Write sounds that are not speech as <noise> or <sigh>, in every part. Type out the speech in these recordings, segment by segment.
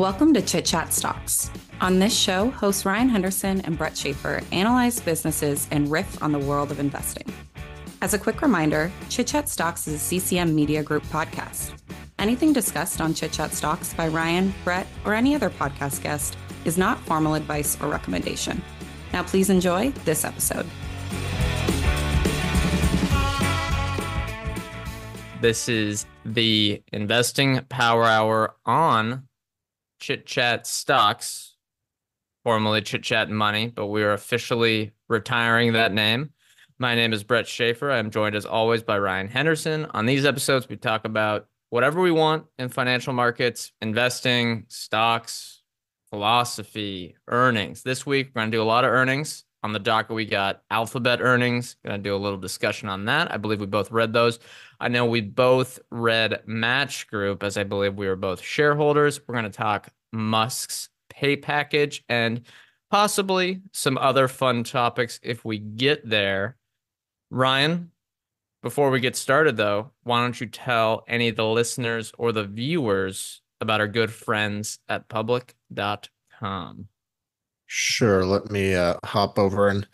Welcome to Chit Chat Stocks. On this show, hosts Ryan Henderson and Brett Schaefer analyze businesses and riff on the world of investing. As a quick reminder, Chit Chat Stocks is a CCM Media Group podcast. Anything discussed on Chit Chat Stocks by Ryan, Brett, or any other podcast guest is not formal advice or recommendation. Now, please enjoy this episode. This is the Investing Power Hour on Chit Chat Stocks, formerly Chit Chat Money, but we are officially retiring that name. My name is Brett Schaefer. I'm joined as always by Ryan Henderson. On these episodes, we talk about whatever we want in financial markets, investing, stocks, philosophy, earnings. This week, we're going to do a lot of earnings. On the docket, we got Alphabet earnings. Going to do a little discussion on that. I believe we both read those. I know we both read Match Group, as I believe we were both shareholders. We're going to talk Musk's pay package and possibly some other fun topics if we get there. Ryan, before we get started, though, why don't you tell any of the listeners or the viewers about our good friends at public.com? Sure. Let me uh, hop over and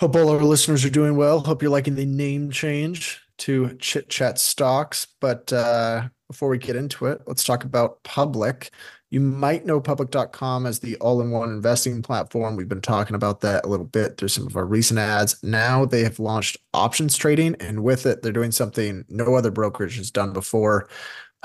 hope all our listeners are doing well. Hope you're liking the name change to Chit Chat Stocks. But uh, before we get into it, let's talk about Public. You might know public.com as the all in one investing platform. We've been talking about that a little bit through some of our recent ads. Now they have launched options trading, and with it, they're doing something no other brokerage has done before.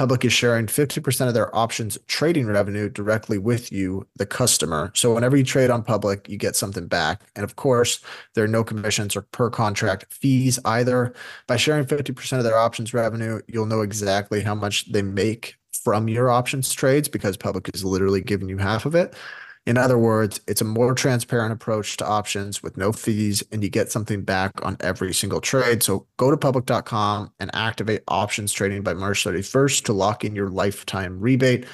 Public is sharing 50% of their options trading revenue directly with you, the customer. So whenever you trade on Public, you get something back. And of course, there are no commissions or per contract fees either. By sharing 50% of their options revenue, you'll know exactly how much they make from your options trades because Public is literally giving you half of it. In other words, it's a more transparent approach to options with no fees, and you get something back on every single trade. So go to public.com and activate options trading by March 31st to lock in your lifetime rebate.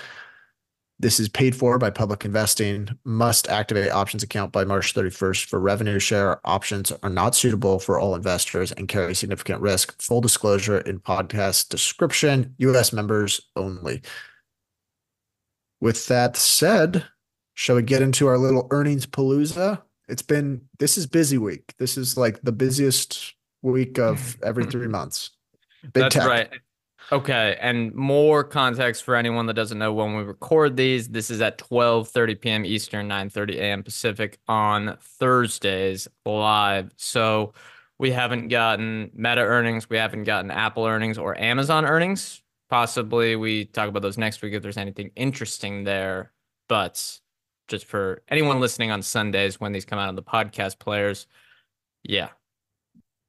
This is paid for by Public Investing. Must activate options account by March 31st for revenue share. Options are not suitable for all investors and carry significant risk. Full disclosure in podcast description. US members only. With that said, Shall we get into our little earnings palooza? It's been this is busy week. This is like the busiest week of every <clears throat> three months. Big That's tech. right. Okay, and more context for anyone that doesn't know when we record these. This is at 12:30 p.m. Eastern, 9:30 a.m. Pacific on Thursdays live. So we haven't gotten Meta earnings, we haven't gotten Apple earnings or Amazon earnings. Possibly we talk about those next week if there's anything interesting there. But just for anyone listening on Sundays when these come out on the podcast players. Yeah,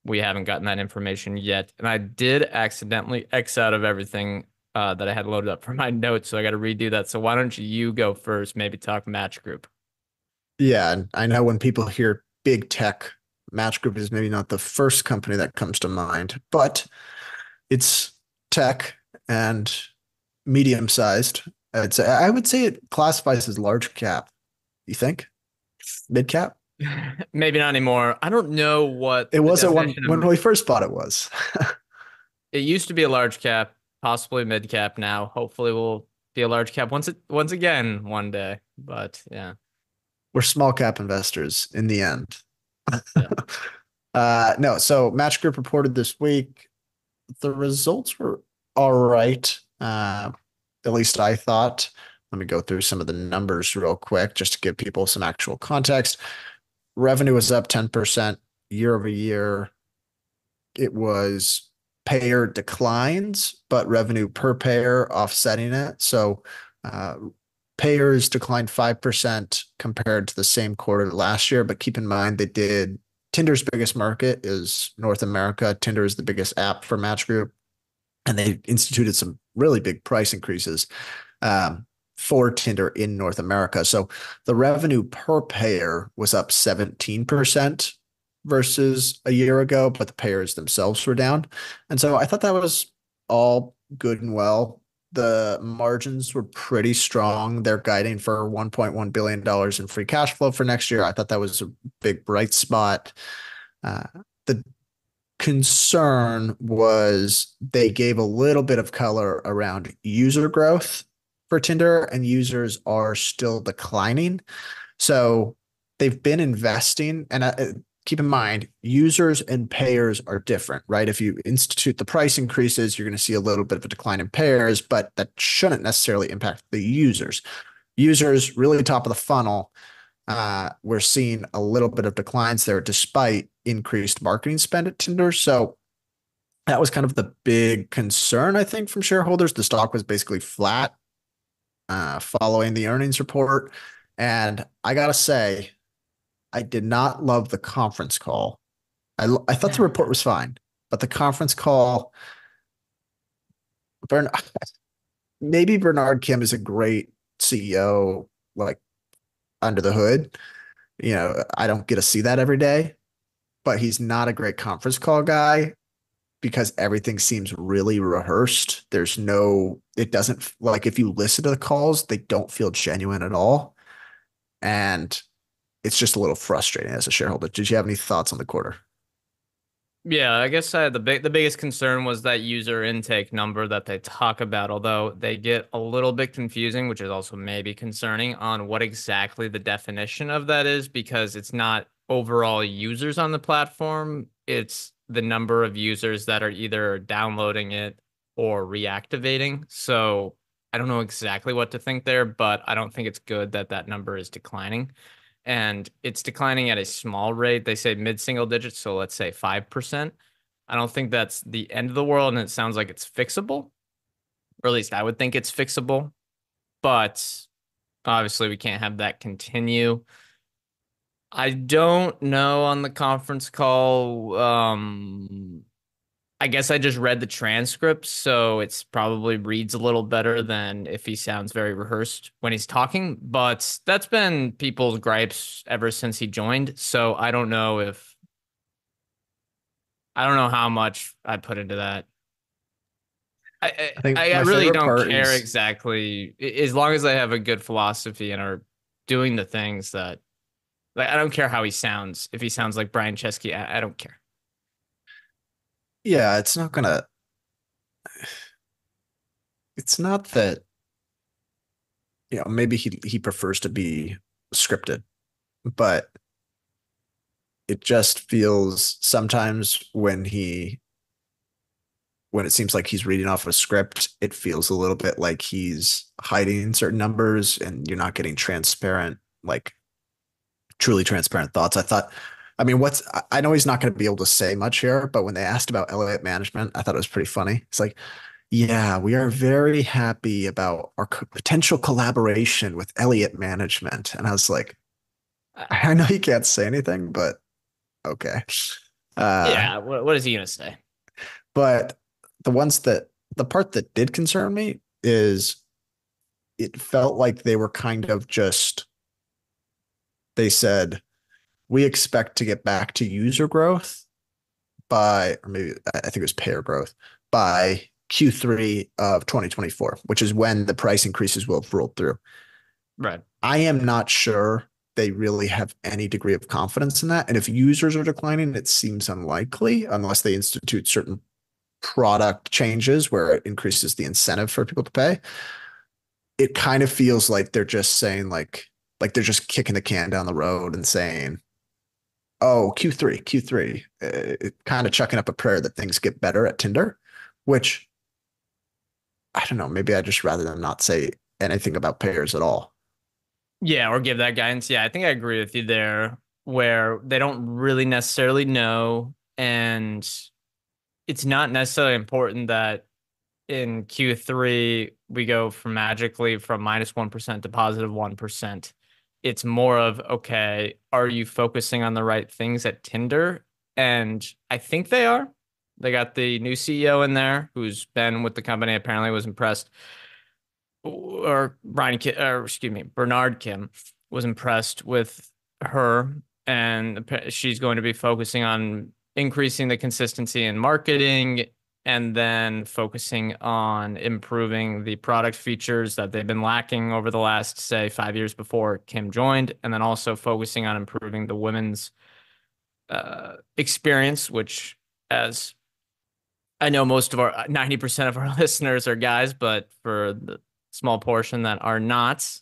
we haven't gotten that information yet. And I did accidentally X out of everything uh, that I had loaded up for my notes. So I got to redo that. So why don't you go first? Maybe talk Match Group. Yeah. And I know when people hear big tech, Match Group is maybe not the first company that comes to mind, but it's tech and medium sized I'd say I would say it classifies as large cap. You think mid cap? <laughs> Maybe not anymore. I don't know what it was at one when we first bought it was. <laughs> it used to be a large cap, possibly mid cap. Now, hopefully, will be a large cap once it once again one day. But yeah, we're small cap investors in the end. Yeah. <laughs> uh, no, so Match Group reported this week. The results were all right. Uh, at least I thought. Let me go through some of the numbers real quick just to give people some actual context. Revenue was up 10% year over year. It was payer declines, but revenue per payer offsetting it. So uh, payers declined 5% compared to the same quarter last year. But keep in mind, they did Tinder's biggest market is North America. Tinder is the biggest app for Match Group and they instituted some really big price increases um, for Tinder in North America. So the revenue per payer was up 17% versus a year ago, but the payers themselves were down. And so I thought that was all good and well. The margins were pretty strong. They're guiding for $1.1 billion in free cash flow for next year. I thought that was a big bright spot. Uh, the concern was they gave a little bit of color around user growth for Tinder and users are still declining. So they've been investing and uh, keep in mind users and payers are different, right? If you institute the price increases, you're going to see a little bit of a decline in payers, but that shouldn't necessarily impact the users. Users really top of the funnel. Uh, we're seeing a little bit of declines there despite increased marketing spend at Tinder. So that was kind of the big concern, I think, from shareholders. The stock was basically flat uh, following the earnings report. And I got to say, I did not love the conference call. I, I thought the report was fine, but the conference call, Bern, <sighs> maybe Bernard Kim is a great CEO, like under the hood. You know, I don't get to see that every day, but he's not a great conference call guy because everything seems really rehearsed. There's no, it doesn't like if you listen to the calls, they don't feel genuine at all. And it's just a little frustrating as a shareholder. Did you have any thoughts on the quarter? Yeah, I guess I the big the biggest concern was that user intake number that they talk about, although they get a little bit confusing, which is also maybe concerning on what exactly the definition of that is, because it's not overall users on the platform, it's the number of users that are either downloading it or reactivating. So I don't know exactly what to think there, but I don't think it's good that that number is declining. And it's declining at a small rate. They say mid single digits. So let's say 5%. I don't think that's the end of the world. And it sounds like it's fixable, or at least I would think it's fixable. But obviously, we can't have that continue. I don't know on the conference call. Um, I guess I just read the transcript, so it's probably reads a little better than if he sounds very rehearsed when he's talking. But that's been people's gripes ever since he joined. So I don't know if I don't know how much I put into that. I I, I, I really don't care is... exactly as long as I have a good philosophy and are doing the things that like I don't care how he sounds. If he sounds like Brian Chesky, I, I don't care. Yeah, it's not gonna. It's not that. You know, maybe he he prefers to be scripted, but it just feels sometimes when he when it seems like he's reading off a script, it feels a little bit like he's hiding certain numbers and you're not getting transparent like truly transparent thoughts. I thought, I mean, what's I know he's not going to be able to say much here, but when they asked about Elliott Management, I thought it was pretty funny. It's like, yeah, we are very happy about our potential collaboration with Elliott Management, and I was like, I know you can't say anything, but okay. Uh, yeah, what, what is he going to say? But the ones that the part that did concern me is it felt like they were kind of just they said we expect to get back to user growth by or maybe I think it was payer growth by Q3 of 2024, which is when the price increases will have rolled through. Right. I am not sure they really have any degree of confidence in that. And if users are declining, it seems unlikely unless they institute certain product changes where it increases the incentive for people to pay. It kind of feels like they're just saying like like they're just kicking the can down the road and saying, "Oh, Q3, Q3," uh, kind of chucking up a prayer that things get better at Tinder, which I don't know. Maybe I just rather than not say anything about payers at all. Yeah, or give that guidance. Yeah, I think I agree with you there, where they don't really necessarily know, and it's not necessarily important that in Q3 we go from magically from minus 1 to positive 1 it's more of okay, are you focusing on the right things at Tinder? And I think they are. They got the new CEO in there who's been with the company. Apparently, was impressed. Or Brian, Kim, or excuse me, Bernard Kim was impressed with her, and she's going to be focusing on increasing the consistency in marketing and then focusing on improving the product features that they've been lacking over the last, say, five years before Kim joined, and then also focusing on improving the women's uh, experience, which, as I know, most of our 90% of our <laughs> listeners are guys, but for the small portion that are not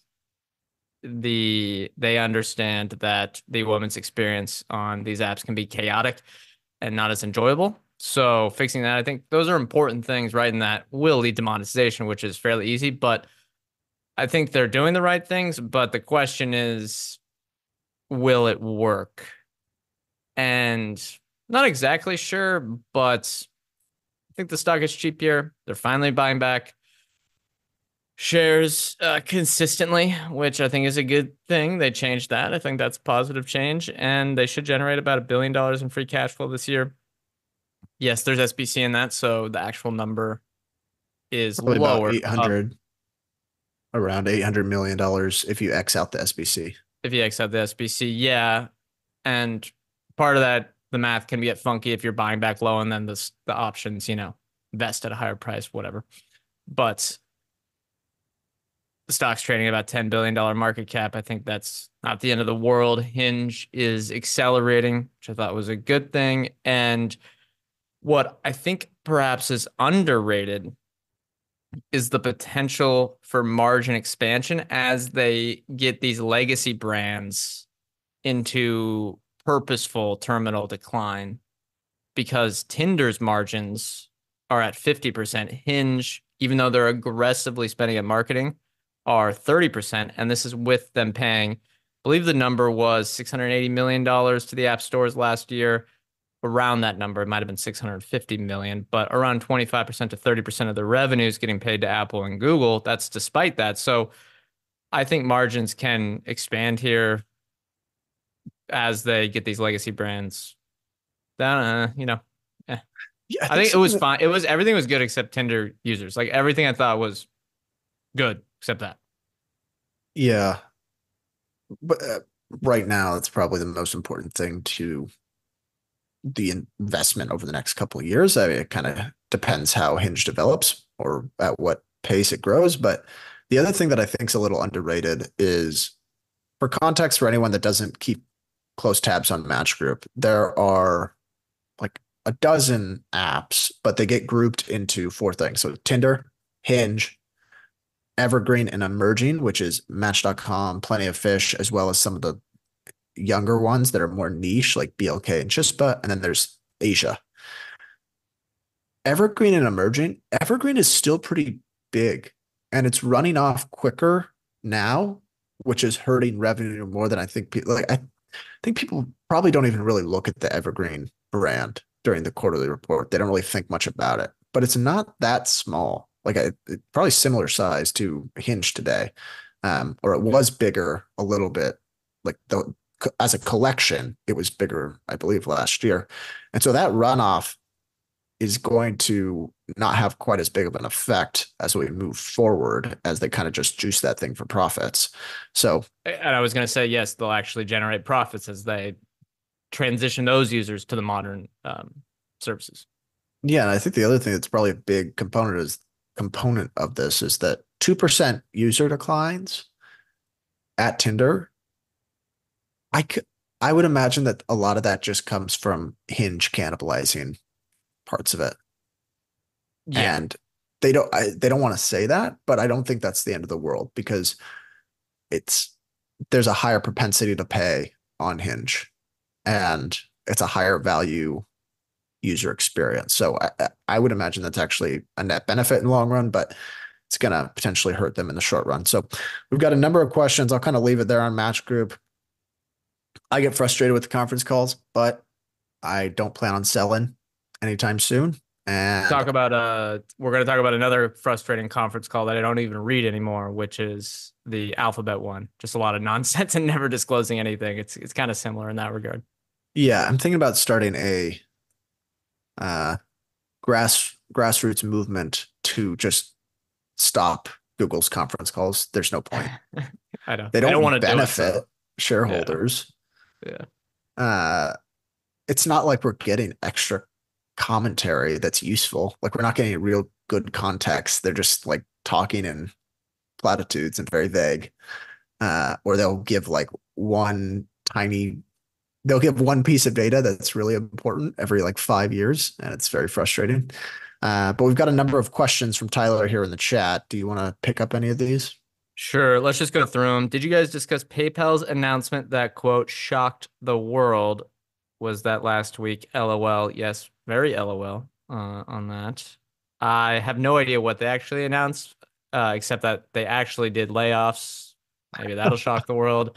the they understand that the women's experience on these apps can be chaotic and not as enjoyable. So fixing that, I think those are important things, right? And that will lead to monetization, which is fairly easy. But I think they're doing the right things. But the question is, will it work? And not exactly sure, but I think the stock is cheap here. They're finally buying back shares uh, consistently, which I think is a good thing. They changed that. I think that's positive change, and they should generate about a billion dollars in free cash flow this year. Yes, there's SBC in that, so the actual number is Probably lower. about eight uh, hundred, around eight hundred million dollars if you X out the SBC. if you accept the SBC, yeah, and part of that the math can get funky if you're buying back low and then the the options, you know, vest at a higher price, whatever. But the stock's trading about ten billion dollar market cap. I think that's not the end of the world. Hinge is accelerating, which I thought was a good thing, and what I think perhaps is underrated is the potential for margin expansion as they get these legacy brands into purposeful terminal decline because Tinder's margins are at 50%. Hinge, even though they're aggressively spending at marketing, are 30%. And this is with them paying, I believe the number was $680 million to the app stores last year. Around that number, it might have been 650 million, but around 25% to 30% of the revenues getting paid to Apple and Google. That's despite that. So I think margins can expand here as they get these legacy brands. Uh, you know, Yeah, I think it was fine. It was everything was good except Tinder users. Like everything I thought was good except that. that- Yeah, but uh, right now, it's probably the most important thing to the investment over the next couple of years. I mean, it kind of depends how Hinge develops or at what pace it grows. But the other thing that I think is a little underrated is, for context, for anyone that doesn't keep close tabs on Match Group, there are like a dozen apps, but they get grouped into four things. So Tinder, Hinge, Evergreen, and Emerging, which is Match.com, Plenty of Fish, as well as some of the younger ones that are more niche, like BLK and Chispa, and then there's Asia. Evergreen and Emerging, Evergreen is still pretty big and it's running off quicker now, which is hurting revenue more than I think people like. I think people probably don't even really look at the Evergreen brand during the quarterly report. They don't really think much about it, but it's not that small. Like a, it- probably similar size to Hinge today, um, or it was bigger a little bit. Like the as a collection, it was bigger, I believe, last year, and so that runoff is going to not have quite as big of an effect as we move forward as they kind of just juice that thing for profits. So And I was going to say, yes, they'll actually generate profits as they transition those users to the modern um, services. Yeah, and I think the other thing that's probably a big component is component of this is that two percent user declines at Tinder. I could, I would imagine that a lot of that just comes from Hinge cannibalizing parts of it, and they don't I, they don't want to say that, but I don't think that's the end of the world because it's there's a higher propensity to pay on Hinge, and it's a higher value user experience. So I, I- I would imagine that's actually a net benefit in the long run, but it's going to potentially hurt them in the short run. So we've got a number of questions. I'll kind of leave it there on Match Group. I get frustrated with the conference calls, but I don't plan on selling anytime soon. And talk about uh we're going to talk about another frustrating conference call that I don't even read anymore, which is the Alphabet one. Just a lot of <laughs> nonsense and never disclosing anything. It's it's kind of similar in that regard. yeah, I'm thinking about starting a uh, grass grassroots movement to just stop Google's conference calls. There's no point. <laughs> I don't. They don't, want to benefit shareholders. Yeah. Uh, it's not like we're getting extra commentary that's useful. Like we're not getting real good context. They're just like talking in platitudes and very vague. Uh, or they'll give like one tiny, they'll give one piece of data that's really important every like five years, and it's very frustrating. Uh, but we've got a number of questions from Tyler here in the chat. Do you want to pick up any of these? Sure. Let's just go through them. Did you guys discuss PayPal's announcement that quote shocked the world? Was that last week? LOL. Yes, very LOL uh, on that. I have no idea what they actually announced, uh, except that they actually did layoffs. Maybe that'll shock the world.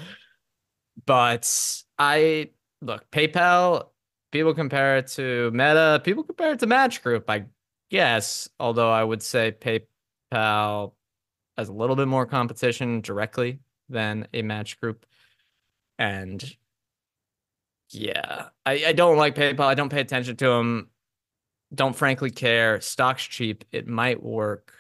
But I look, PayPal, people compare it to Meta, people compare it to Match Group, I guess. Although I would say PayPal has a little bit more competition directly than a Match Group. And yeah, I, I don't like PayPal. I don't pay attention to them. Don't frankly care. Stock's cheap. It might work.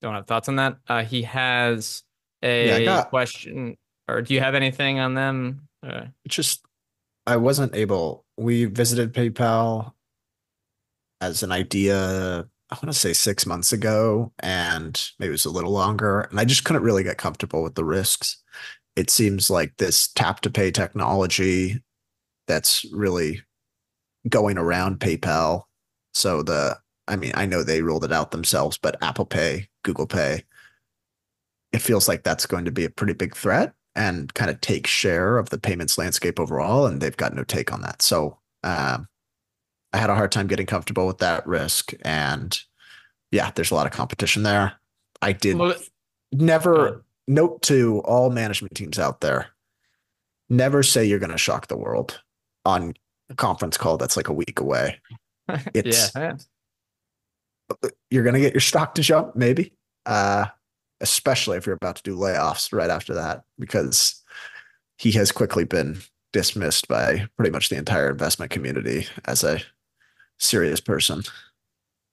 Don't have thoughts on that. Uh, he has a Yeah, got- question, or do you have anything on them? Uh, Just, I wasn't able. We visited PayPal as an idea, I want to say six months ago, and maybe it was a little longer. And I just couldn't really get comfortable with the risks. It seems like this tap to pay technology that's really going around PayPal. So the, I mean, I know they rolled it out themselves, but Apple Pay, Google Pay, it feels like that's going to be a pretty big threat and kind of take share of the payments landscape overall. And they've got no take on that. So um, I had a hard time getting comfortable with that risk. And yeah, there's a lot of competition there. I did look- never note to all management teams out there never say you're going to shock the world on a conference call that's like a week away. <laughs> It's- yeah, You're going to get your stock to jump, maybe. Uh, especially if you're about to do layoffs right after that, because he has quickly been dismissed by pretty much the entire investment community as a serious person.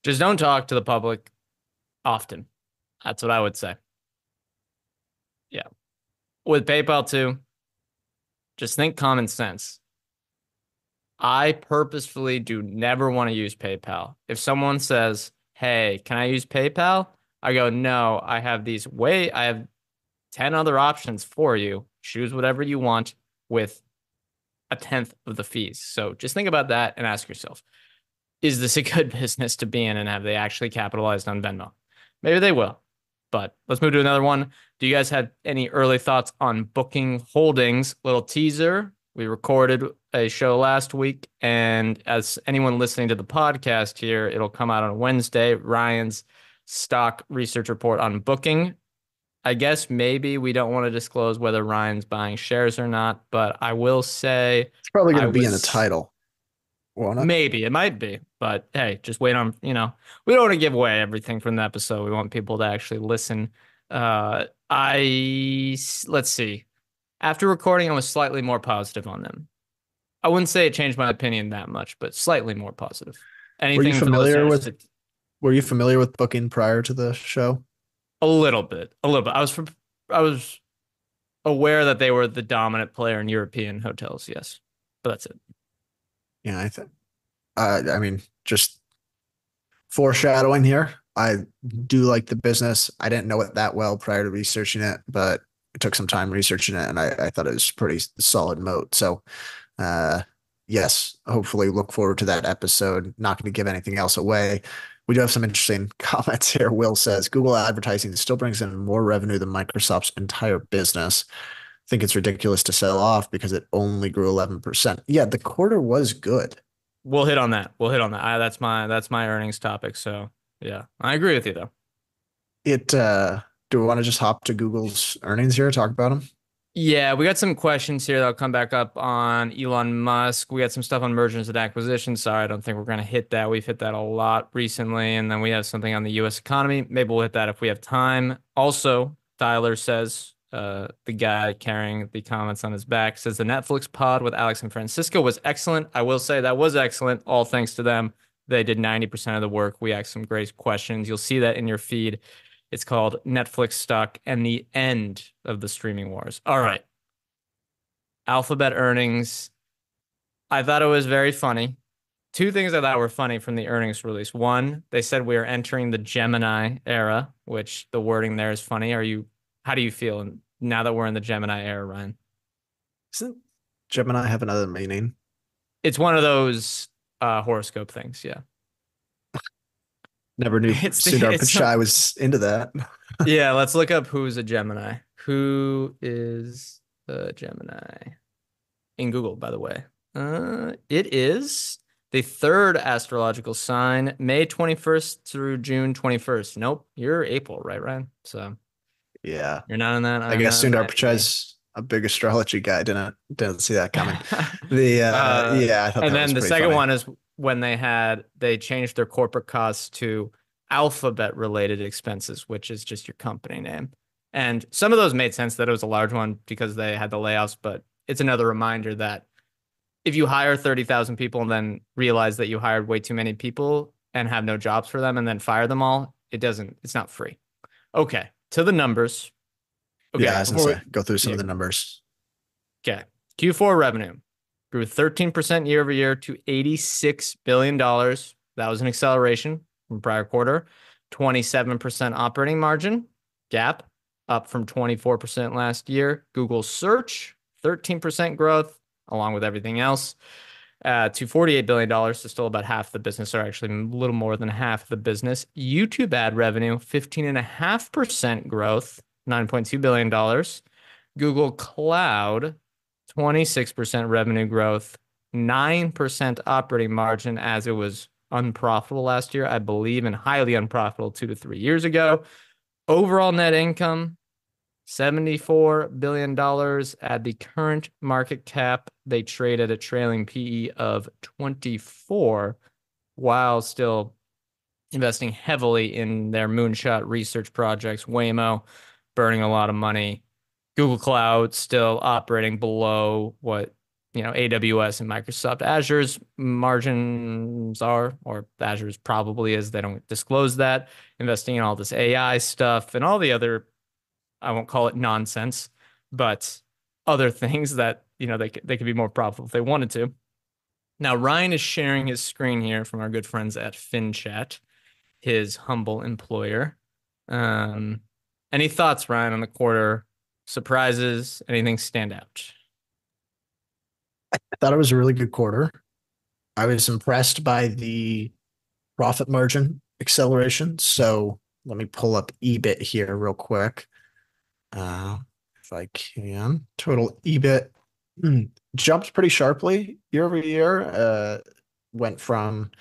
just don't talk to the public often. That's what I would say. Yeah. With PayPal too, just think common sense. I purposefully do never want to use PayPal. If someone says, "Hey, can I use PayPal?" I go, "No, I have these way I have 10 other options for you. Choose whatever you want with a tenth of the fees." So just think about that and ask yourself, is this a good <laughs> business to be in and have they actually capitalized on Venmo? Maybe they will. But let's move to another one. Do you guys have any early thoughts on booking holdings? Little teaser. We recorded a show last week, and as anyone listening to the podcast here, it'll come out on Wednesday. Ryan's stock research report on booking. I guess maybe we don't want to disclose whether Ryan's buying shares or not, but I will say It's probably going to be in the title. Won't? Maybe it might be, but hey, just wait on. You know, we don't want to give away everything from the episode. We want people to actually listen. Uh, I let's see. After recording, I was slightly more positive on them. I wouldn't say it changed my opinion that much, but slightly more positive. Anything for the familiar with- Were you familiar with booking prior to the show? a little bit, a little bit. I was from, I was aware that they were the dominant player in European hotels. Yes, but that's it. Yeah, I think. Uh, I mean, just foreshadowing here. I do like the business. I didn't know it that well prior to researching it, but it took some time researching it, and I, I thought it was pretty solid moat. So, uh, yes, hopefully look forward to that episode. Not going to give anything else away. We do have some interesting <laughs> comments here. Will says Google advertising still brings in more revenue than Microsoft's entire business. Think it's ridiculous to sell off because it only grew 11%. Yeah, the quarter was good. We'll hit on that. We'll hit on that. I, that's my that's my earnings topic. So yeah, I agree with you though. It uh do we want to just hop to Google's earnings here, talk about them? Yeah, we got some questions here that'll come back up on Elon Musk. We got some stuff on mergers and acquisitions. Sorry, I don't think we're going to hit that. We've hit that a lot recently. And then we have something on the US economy. Maybe we'll hit that if we have time. Also, Tyler says, uh, the guy carrying the comments on his back says the Netflix pod with Alex and Francisco was excellent. I will say that was excellent, all thanks to them. They did 90% of the work. We asked some great questions. You'll see that in your feed. It's called Netflix Stock and the End of the Streaming Wars. All right. Alphabet earnings. I thought it was very funny. Two things I thought were funny from the earnings release. One, they said we are entering the Gemini era, which the wording there is funny. Are you how do you feel now that we're in the Gemini era, Ryan? Doesn't Gemini have another meaning? It's one of those uh horoscope things, yeah. Never knew <laughs> It's Sundar it's Pichai was into that. <laughs> yeah, let's look up who's a Gemini. Who is a Gemini? In Google, by the way. Uh, it is the third astrological sign, May 21st through June 21st. Nope, you're April, right, Ryan? So Yeah. you're not in that. I guess Sundar Pichai's a big astrology guy. Didn't didn't see that coming. <laughs> The uh, Uh, yeah, I thought and then the second funny. one is when they had they changed their corporate costs to alphabet related expenses which is just your company name and some of those made sense that it was a large one because they had the layoffs but it's another reminder that if you hire 30,000 people and then realize that you hired way too many people and have no jobs for them and then fire them all it doesn't it's not free okay to the numbers okay yeah, I was gonna we- say, go through some yeah. of the numbers. Okay. Q4 revenue grew 13% year over year to $86 billion. That was an acceleration from prior quarter. 27% operating margin, GAAP, up from 24% last year. Google search, 13% growth, along with everything else, uh, to $48 billion. So still about half the business, or actually a little more than half the business. YouTube ad revenue, 15.5% growth, $9.2 billion. Google Cloud, 26% revenue growth, 9% operating margin as it was unprofitable last year, I believe, and highly unprofitable two to three years ago. Overall net income, $74 billion at the current market cap. They trade at a trailing PE of 24 while still investing heavily in their moonshot research projects, Waymo, burning a lot of money. Google Cloud still operating below what you know AWS and Microsoft Azure's margins are, or Azure's probably is. They don't disclose that. Investing in all this AI stuff and all the other, I won't call it nonsense, but other things that you know they they could be more profitable if they wanted to. Now Ryan is sharing his screen here from our good friends at FinChat, his humble employer. Um, any thoughts, Ryan, on the quarter? Surprises? Anything stand out? I thought it was a really good quarter. I was impressed by the profit margin acceleration. So let me pull up EBIT here real quick. Uh, if I can. Total EBIT mm, jumped pretty sharply year over year. Uh, went from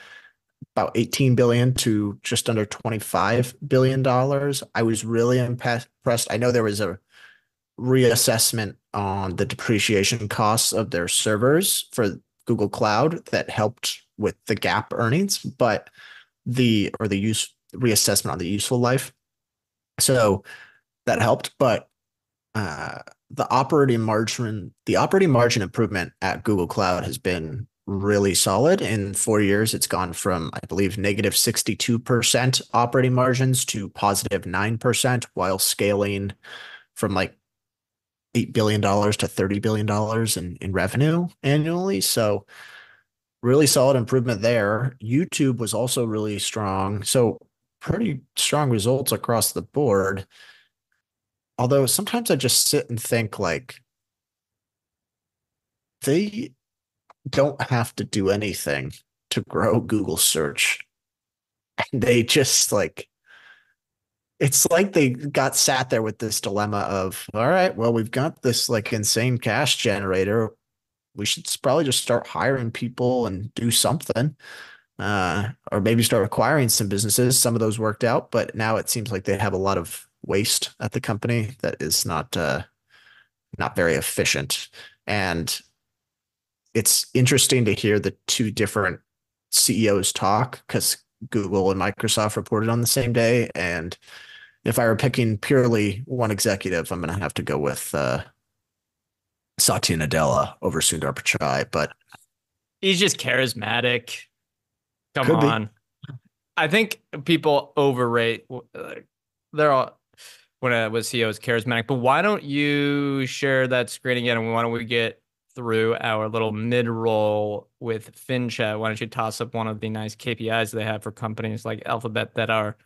about 18 billion to just under 25 billion dollars. I was really impressed. I know there was a reassessment on the depreciation costs of their servers for Google Cloud that helped with the GAAP earnings, but the or the use reassessment on the useful life. So that helped, but uh, the operating margin, the operating margin improvement at Google Cloud has been really solid. In four years, it's gone from, I believe, negative 62% operating margins to positive 9% while scaling from like $8 billion to $30 billion in, in revenue annually. So, really solid improvement there. YouTube was also really strong. So, pretty strong results across the board. Although sometimes I just sit and think like they don't have to do anything to grow Google search. And they just like it's like they got sat there with this dilemma of all right, well, we've got this like insane cash generator. We should probably just start hiring people and do something. Uh, or maybe start acquiring some businesses. Some of those worked out, but now it seems like they have a lot of waste at the company that is not uh not very efficient. And it's interesting to hear the two different CEOs talk because Google and Microsoft reported on the same day. And if I were picking purely one executive, I'm going to have to go with uh, Satya Nadella over Sundar Pichai. But He's just charismatic. Come Could be. on. I think people overrate. uh, They're all when it was CEO is charismatic. But why don't you share that screen again? And why don't we get through our little mid roll with FinChat? Why don't you toss up one of the nice KPIs they have for companies like Alphabet that are,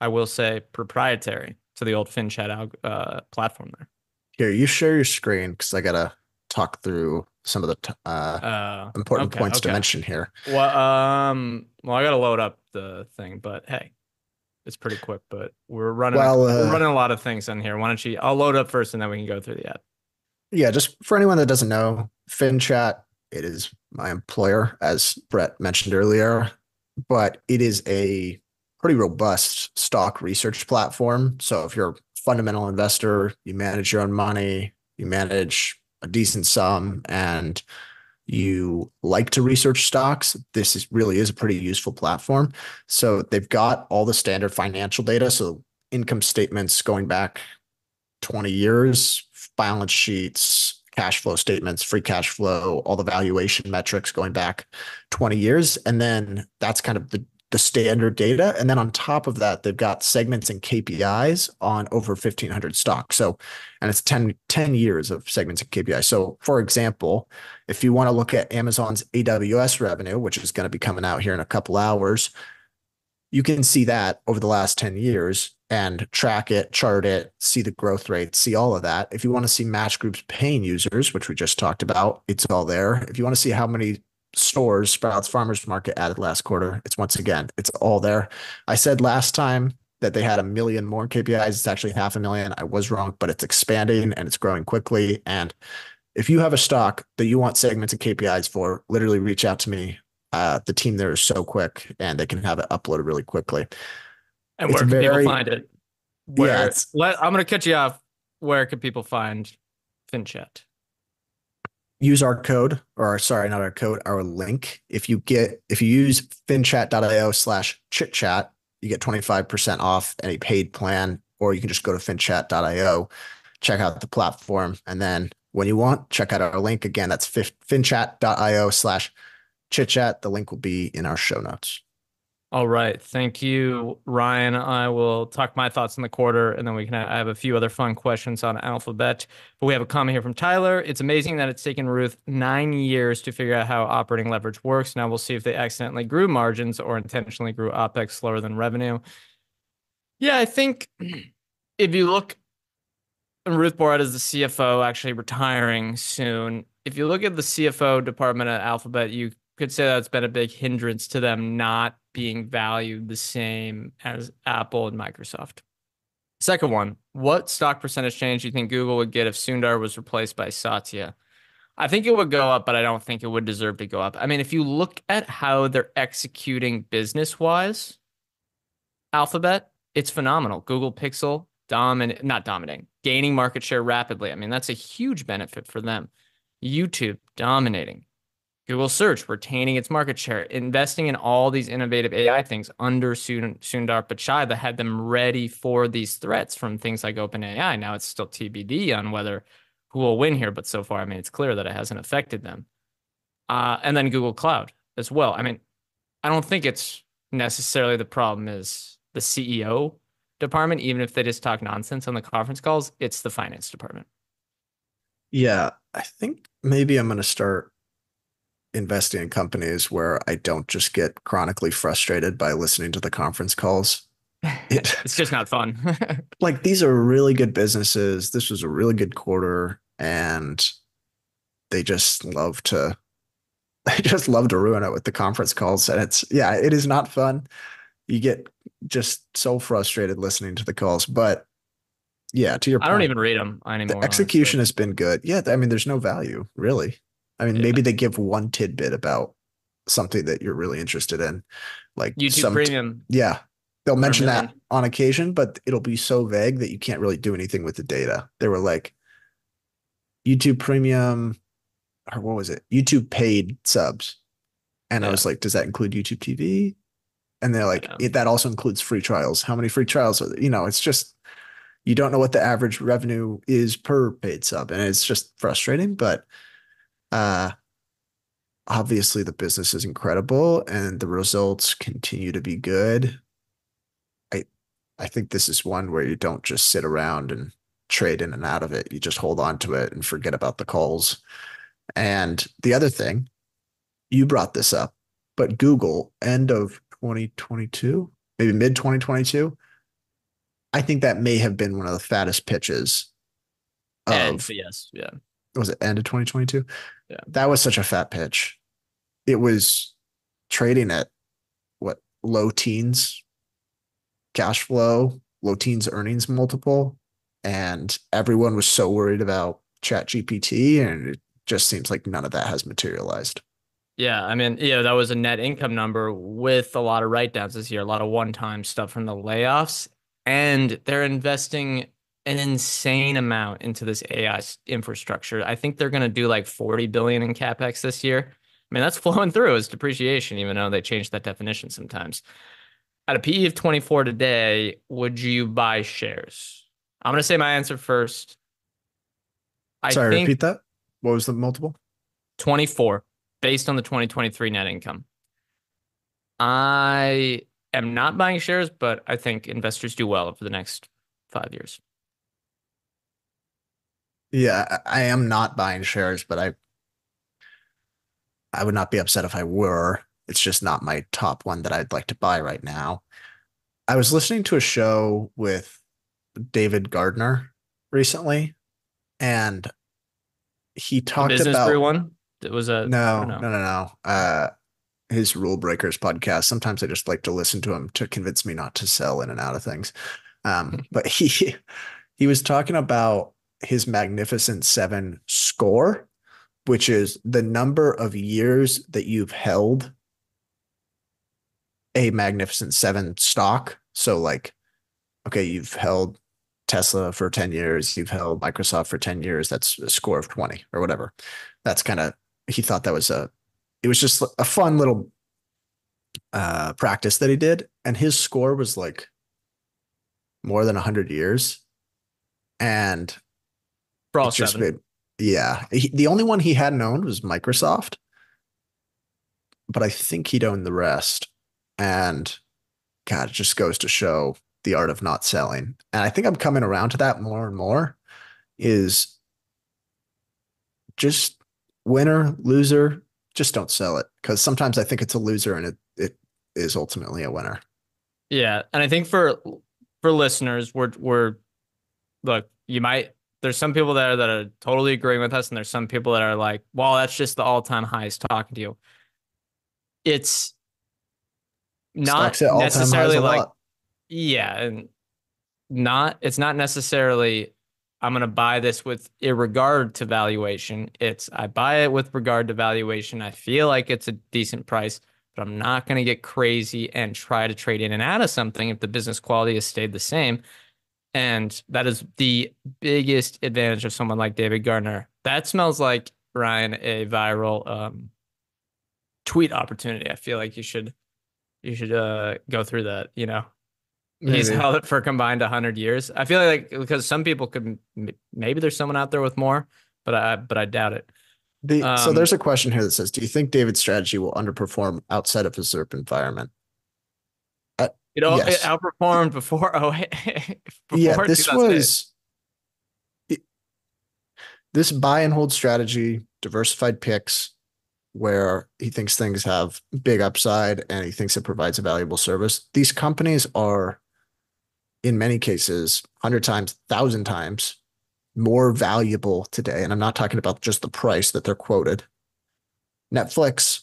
I will say, proprietary to the old FinChat uh, platform there. here, you share your screen because I got to talk through some of the t- uh, Uh, important okay, points to mention here. Well, um, well, I gotta load up the thing, but hey, it's pretty quick, but we're running Well, we're uh, running a lot of things in here. Why don't you? I'll load up first, and then we can go through the ad. Yeah, just for anyone that doesn't know, FinChat, it is my employer, as Brett mentioned earlier, but it is a pretty robust stock research platform. So if you're a fundamental investor, you manage your own money, you manage a decent sum, and you like to research stocks, this is really is a pretty useful platform. So they've got all the standard financial data. So income statements going back 20 years, balance sheets, cash flow statements, free cash flow, all the valuation metrics going back 20 years. And then that's kind of the, the standard data. And then on top of that, they've got segments and KPIs on over 1500 stocks. So, and it's 10, 10 years of segments and KPIs. So for example, if you want to look at Amazon's AWS revenue, which is going to be coming out here in a couple hours, you can see that over the last 10 years and track it, chart it, see the growth rate, see all of that. If you want to see Match Group's paying users, which we just talked about, it's all there. If you want to see how many stores Sprouts Farmers Market added last quarter, it's once again, it's all there. I said last time that they had a million more KPIs. It's actually half a million. I was wrong, but it's expanding and it's growing quickly. And if you have a stock that you want segments and KPIs for, literally reach out to me. Uh, the team there is so quick and they can have it uploaded really quickly. And It's where can very- people find it? Where, Yeah, it's- let, I'm going to cut you off. Where can people find FinChat? Use our code or sorry not our code our link. If you get if you use finchat.io slash chit chat you get 25% off any paid plan or you can just go to finchat.io check out the platform. And then when you want check out our link. Again that's finchat.io slash chit chat the link will be in our show notes All right. Thank you, Ryan. I will talk my thoughts on the quarter and then we can I have a few other fun questions on Alphabet. But we have a comment here from Tyler. It's amazing that it's taken Ruth nine years to figure out how operating leverage works. Now we'll see if they accidentally grew margins or intentionally grew OPEX slower than revenue. Yeah, I think <clears throat> if you look Ruth Porat is the CFO actually retiring soon. If you look at the CFO department at Alphabet, you could say that's been a big hindrance to them not being valued the same as Apple and Microsoft. Second one, what stock percentage change do you think Google would get if Sundar was replaced by Satya? I think it would go up, but I don't think it would deserve to go up. I mean, if you look at how they're executing business wise, Alphabet, it's phenomenal. Google Pixel, dominant, not dominating, gaining market share rapidly. I mean, that's a huge benefit for them. YouTube, dominating. Google Search retaining its market share, investing in all these innovative AI things under Sundar Pichai that had them ready for these threats from things like OpenAI. Now it's still TBD on whether who will win here, but so far, I mean, it's clear that it hasn't affected them. Uh, and then Google Cloud as well. I mean, I don't think it's necessarily the problem is the CEO department, even if they just talk nonsense on the conference calls, it's the finance department. yeah i think maybe i'm going to start investing in companies where i don't just get chronically frustrated by listening to the conference calls It- <laughs> it's just not fun. <laughs> like these are really good businesses. This was a really good quarter, and they just love to <laughs> they just love to ruin it with the conference calls. And it's yeah, it is not fun. You get just so frustrated listening to the calls. But yeah, to your I point, don't even read them anymore. the execution honestly. has been good. Yeah, I mean, there's no value really. I mean, Yeah. maybe they give one tidbit about something that you're really interested in, like YouTube some Premium. yeah. They'll mention that on occasion, but it'll be so vague that you can't really do anything with the data. They were like YouTube premium or what was it? YouTube paid subs. And I was like, does that include YouTube TV? And they're like, Yeah. it, that also includes free trials. How many free trials are there? You know, it's just you don't know what the average revenue is per paid sub. And it's just frustrating, but uh obviously the business is incredible and the results continue to be good. I I think this is one where you don't just sit around and trade in and out of it. You just hold on to it and forget about the calls. And the other thing, you brought this up, but Google end of 2022, maybe mid 2022, I think that may have been one of the fattest pitches of And yes, yeah. Was it end of 2022? Yeah. That was such a fat pitch. It was trading at what low teens cash flow, low teens earnings multiple, and everyone was so worried about Chat GPT, and it just seems like none of that has materialized. Yeah, I mean, yeah, that was a net income number with a lot of write downs this year, a lot of one time stuff from the layoffs. And they're investing an insane amount into this AI infrastructure. I think they're going to do like 40 billion in capex this year. I mean, that's <laughs> flowing through as depreciation, even though they change that definition sometimes. At a PE of 24 today, would you buy shares? I'm going to say my answer first. I Sorry, repeat that. What was the multiple? 24 based on the 2023 net income. I am not buying shares, but I think investors do well over the next five years. Yeah, I am not buying shares, but I I would not be upset if I were. It's just not my top one that I'd like to buy right now. I was listening to a show with David Gardner recently, and he talked business about one. It was a no, no, no, no. Uh, his Rule Breakers podcast. Sometimes I just like to listen to him to convince me not to sell in and out of things. Um, <laughs> but he he was talking about his Magnificent Seven score, which is the number of years that you've held a Magnificent Seven stock. So, like, okay, you've held Tesla for 10 years, you've held Microsoft for 10 years. That's a score of 20 or whatever. That's kind of, he thought that was a, it was just a fun little uh, practice that he did. And his score was like more than 100 years. And for all seven. Yeah. He, the only one he hadn't owned was Microsoft, but I think he'd owned the rest. And God, it just goes to show the art of not selling. And I think I'm coming around to that more and more is just winner, loser, just don't sell it. Cause sometimes I think it's a loser and it, it is ultimately a winner. Yeah. And I think for for listeners, we're we're look, you might there's some people there that are totally agreeing with us, and there's some people that are like, well, that's just the all-time highest talking to you. It's not necessarily like yeah, and not it's not necessarily I'm going to buy this with a regard to valuation. It's I buy it with regard to valuation. I feel like it's a decent price, but I'm not going to get crazy and try to trade in and out of something if the business quality has stayed the same. And that is the biggest advantage of someone like David Gardner. That smells like Ryan a viral um, tweet opportunity. I feel like you should you should uh, go through that. You know, maybe. he's held it for combined hundred years. I feel like because some people could maybe there's someone out there with more, but I but I doubt it. The, um, so there's a question here that says, "Do you think David's strategy will underperform outside of his ZIRP environment?" It, all, yes. it outperformed before. Oh, <laughs> before yeah. This was it, this buy and hold strategy, diversified picks, where he thinks things have big upside and he thinks it provides a valuable service. These companies are, in many cases, hundred times, thousand times more valuable today. And I'm not talking about just the price that they're quoted. Netflix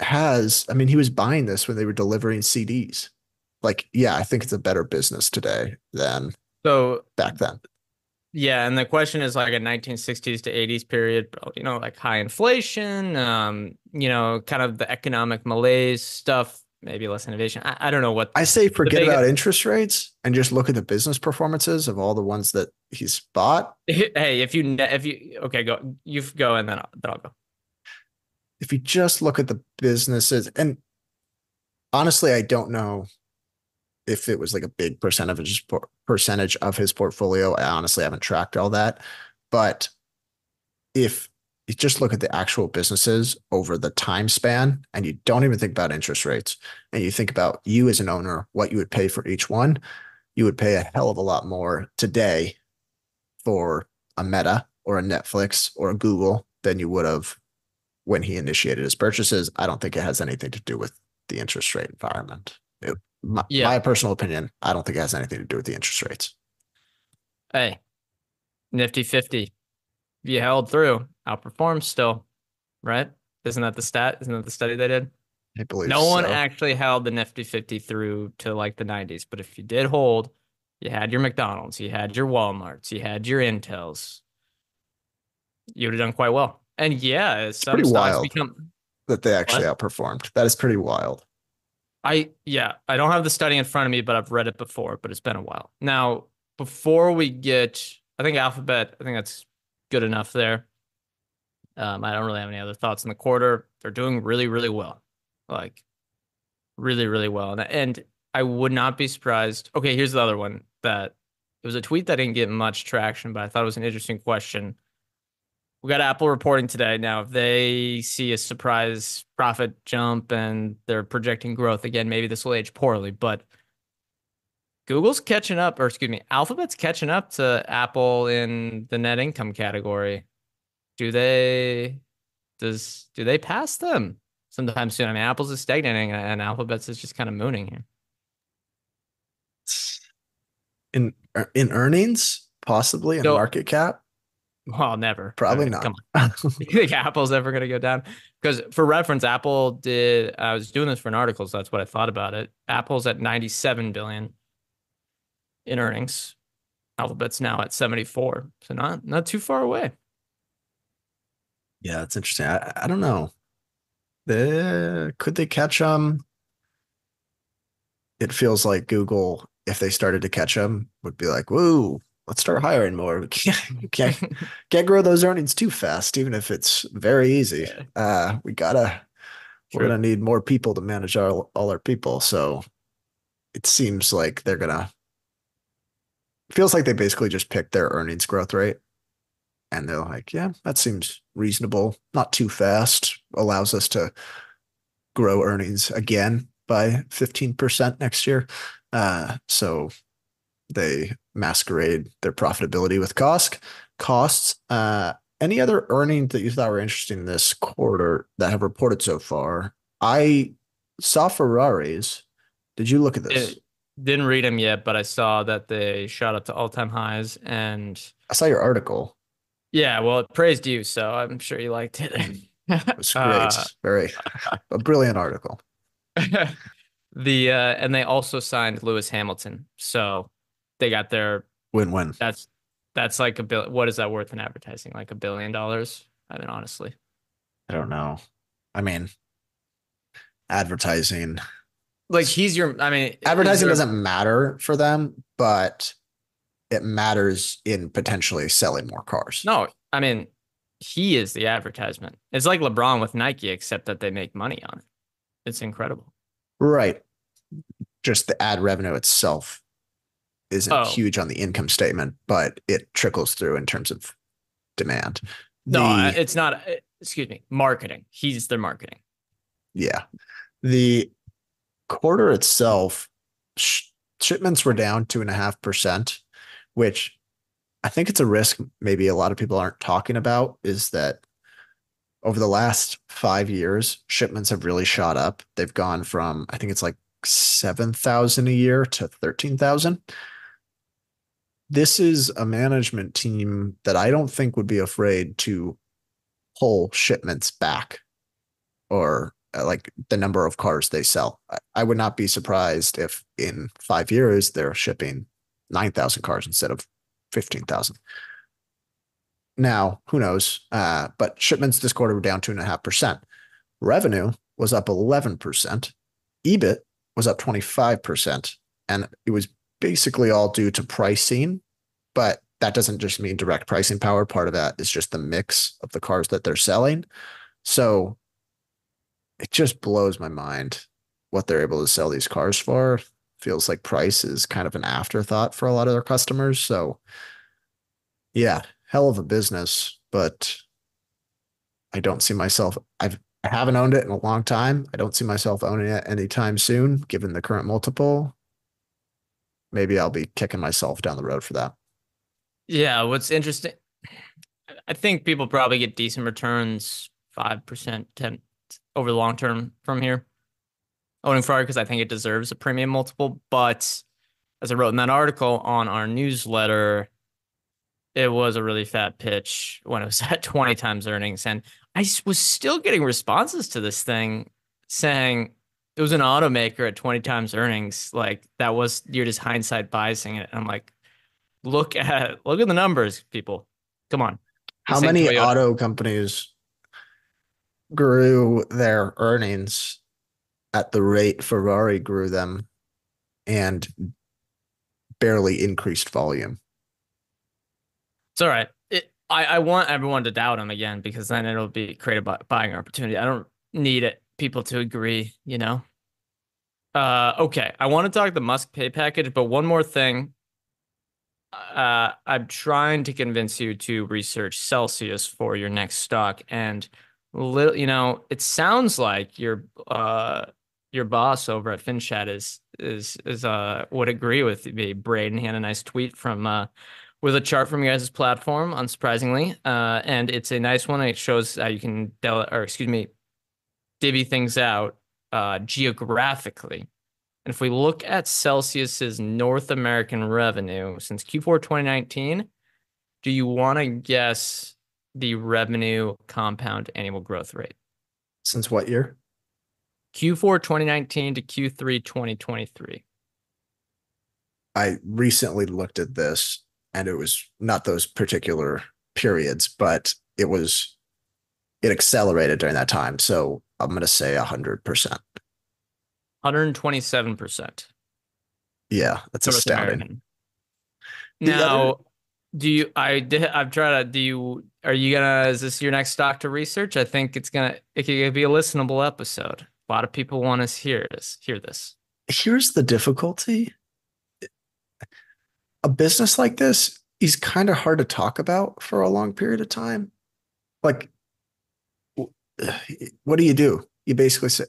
has, I mean, he was buying this when they were delivering CDs like yeah i think it's a better business today than so back then. Yeah and the question is like a 1960s to 80s period you know like high inflation um you know kind of the economic malaise stuff maybe less innovation. I, I don't know what i say forget about interest rates and just look at the business performances of all the ones that he's bought. <laughs> Hey if you if you okay go you go and then I'll, then I'll go. If you just look at the businesses and honestly i don't know if it was like a big percentage percentage of his portfolio. I honestly haven't tracked all that, but if you just look at the actual businesses over the time span and you don't even think about interest rates and you think about you as an owner, what you would pay for each one, you would pay a hell of a lot more today for a Meta or a Netflix or a Google than you would have when he initiated his purchases. I don't think it has anything to do with the interest rate environment. My, yeah. my personal opinion, I don't think it has anything to do with the interest rates. Hey, nifty 50. You held through, outperformed still, right? Isn't that the stat? Isn't that the study they did? I believe No one actually held the Nifty 50 through to like the 90s, but if you did hold, you had your McDonald's, you had your Walmarts, you had your Intels. You would have done quite well. And yeah, some pretty stocks wild. become that they actually outperformed. That is pretty wild. I yeah, I don't have the study in front of me, but I've read it before, but it's been a while. Now, before we get I think Alphabet, I think that's good enough there. Um, I don't really have any other thoughts in the quarter. They're doing really, really well. Like really, really well. And, and I would not be surprised. Okay, here's the other one that it was a tweet that didn't get much traction, but I thought it was an interesting question. We got Apple reporting today. Now, if they see a surprise profit jump and they're projecting growth again, maybe this will age poorly, but Google's catching up, or excuse me, Alphabet's catching up to Apple in the net income category. Do they does do they pass them sometime soon? I mean, Apple's is stagnating and Alphabet's is just kind of mooning here. In in earnings, possibly in So- market cap, Well, never. probably I mean, not. Come on. <laughs> You think Apple's ever going to go down? Because for reference, Apple did. I was doing this for an article, so that's what I thought about it. Apple's at 97 billion in earnings. Alphabet's now at 74, so not not too far away. yeah, that's interesting. I, I don't know. Could they catch them? It feels like Google, if they started to catch them, would be like, "Whoa, let's start hiring more." We can't, <laughs> can't <laughs> can't grow those earnings too fast, even if it's very easy. Uh, we gotta we're gonna need more people to manage our all our people. So it seems like they're gonna feels like they basically just picked their earnings growth rate. And they're like, yeah, that seems reasonable, not too fast, allows us to grow earnings again by 15% next year. Uh, so they masquerade their profitability with cost costs. Uh, any other earnings that you thought were interesting this quarter that have reported so far? I saw Ferraris. Did you look at this? It- didn't read them yet, but I saw that they shot up to all time highs. And I saw your article. yeah, well, it praised you, so I'm sure you liked it. <laughs> It was great. Uh, Very a brilliant article. <laughs> the uh, and they also signed Lewis Hamilton, so they got their Win-win. that's that's like a bill. What is that worth in advertising? Like a billion dollars? I mean, honestly, I don't know. I mean, advertising. like he's your. I mean, Advertising there- doesn't matter for them, but it matters in potentially selling more cars. No, I mean, he is the advertisement. It's like LeBron with Nike, except that they make money on it. It's incredible. Right. Just the ad revenue itself isn't Oh. huge on the income statement, but it trickles through in terms of demand. No, The- it's not. uh, Excuse me, marketing. He's their marketing. Yeah. The quarter itself, sh- shipments were down two and a half percent, which I think it's a risk maybe a lot of people aren't talking about is that over the last five years, shipments have really shot up. They've gone from, I think it's like 7,000 a year to 13,000. This is a management team that I don't think would be afraid to pull shipments back or uh, like the number of cars they sell. I, would not be surprised if in five years they're shipping 9,000 cars instead of 15,000. Now, who knows? Uh, but shipments this quarter were down two and a half percent. Revenue was up 11%. EBIT was up 25%. And it was basically all due to pricing, but that doesn't just mean direct pricing power. Part of that is just the mix of the cars that they're selling. So it just blows my mind what they're able to sell these cars for. Feels like price is kind of an afterthought for a lot of their customers. So, yeah, hell of a business, but I don't see myself. I've I haven't owned it in a long time. I don't see myself owning it anytime soon, given the current multiple. Maybe I'll be kicking myself down the road for that. Yeah, what's interesting, I think people probably get decent returns, five percent, ten over the long term from here. Owning Ferrari because I think it deserves a premium multiple, but as I wrote in that article on our newsletter, it was a really fat pitch when it was <laughs> at 20 times earnings. And I was still getting responses to this thing saying it was an automaker at 20 times earnings. Like that was you're just hindsight biasing it. I'm like, look at look at the numbers, people. Come on. How many Toyota. auto companies grew their earnings at the rate Ferrari grew them and barely increased volume? It's all right. It, I, I want everyone to doubt him again because then it'll be create a buying opportunity. I don't need it people to agree, you know. Uh, okay, I want to talk the Musk pay package, but one more thing. Uh, I'm trying to convince you to research Celsius for your next stock, and little, you know, it sounds like your uh your boss over at FinChat is is is uh would agree with me. Braden, had a nice tweet from uh with a chart from your guys' platform, unsurprisingly, uh, and it's a nice one. It shows how you can del- or excuse me, divvy things out uh, geographically. And if we look at Celsius's North American revenue since Q4 2019, do you want to guess the revenue compound annual growth rate? Since what year? Q4 2019 to Q3 2023. I recently looked at this and it was not those particular periods, but it was it accelerated during that time. So I'm going to say 100%. 127%. Yeah, that's North astounding. American. Now, other... do you I did I've tried to do you are you gonna is this your next stock to research? I think it's gonna it could be a listenable episode. A lot of people want to hear this, hear this. Here's the difficulty. A business like this is kind of hard to talk about for a long period of time. Like what do you do? You basically say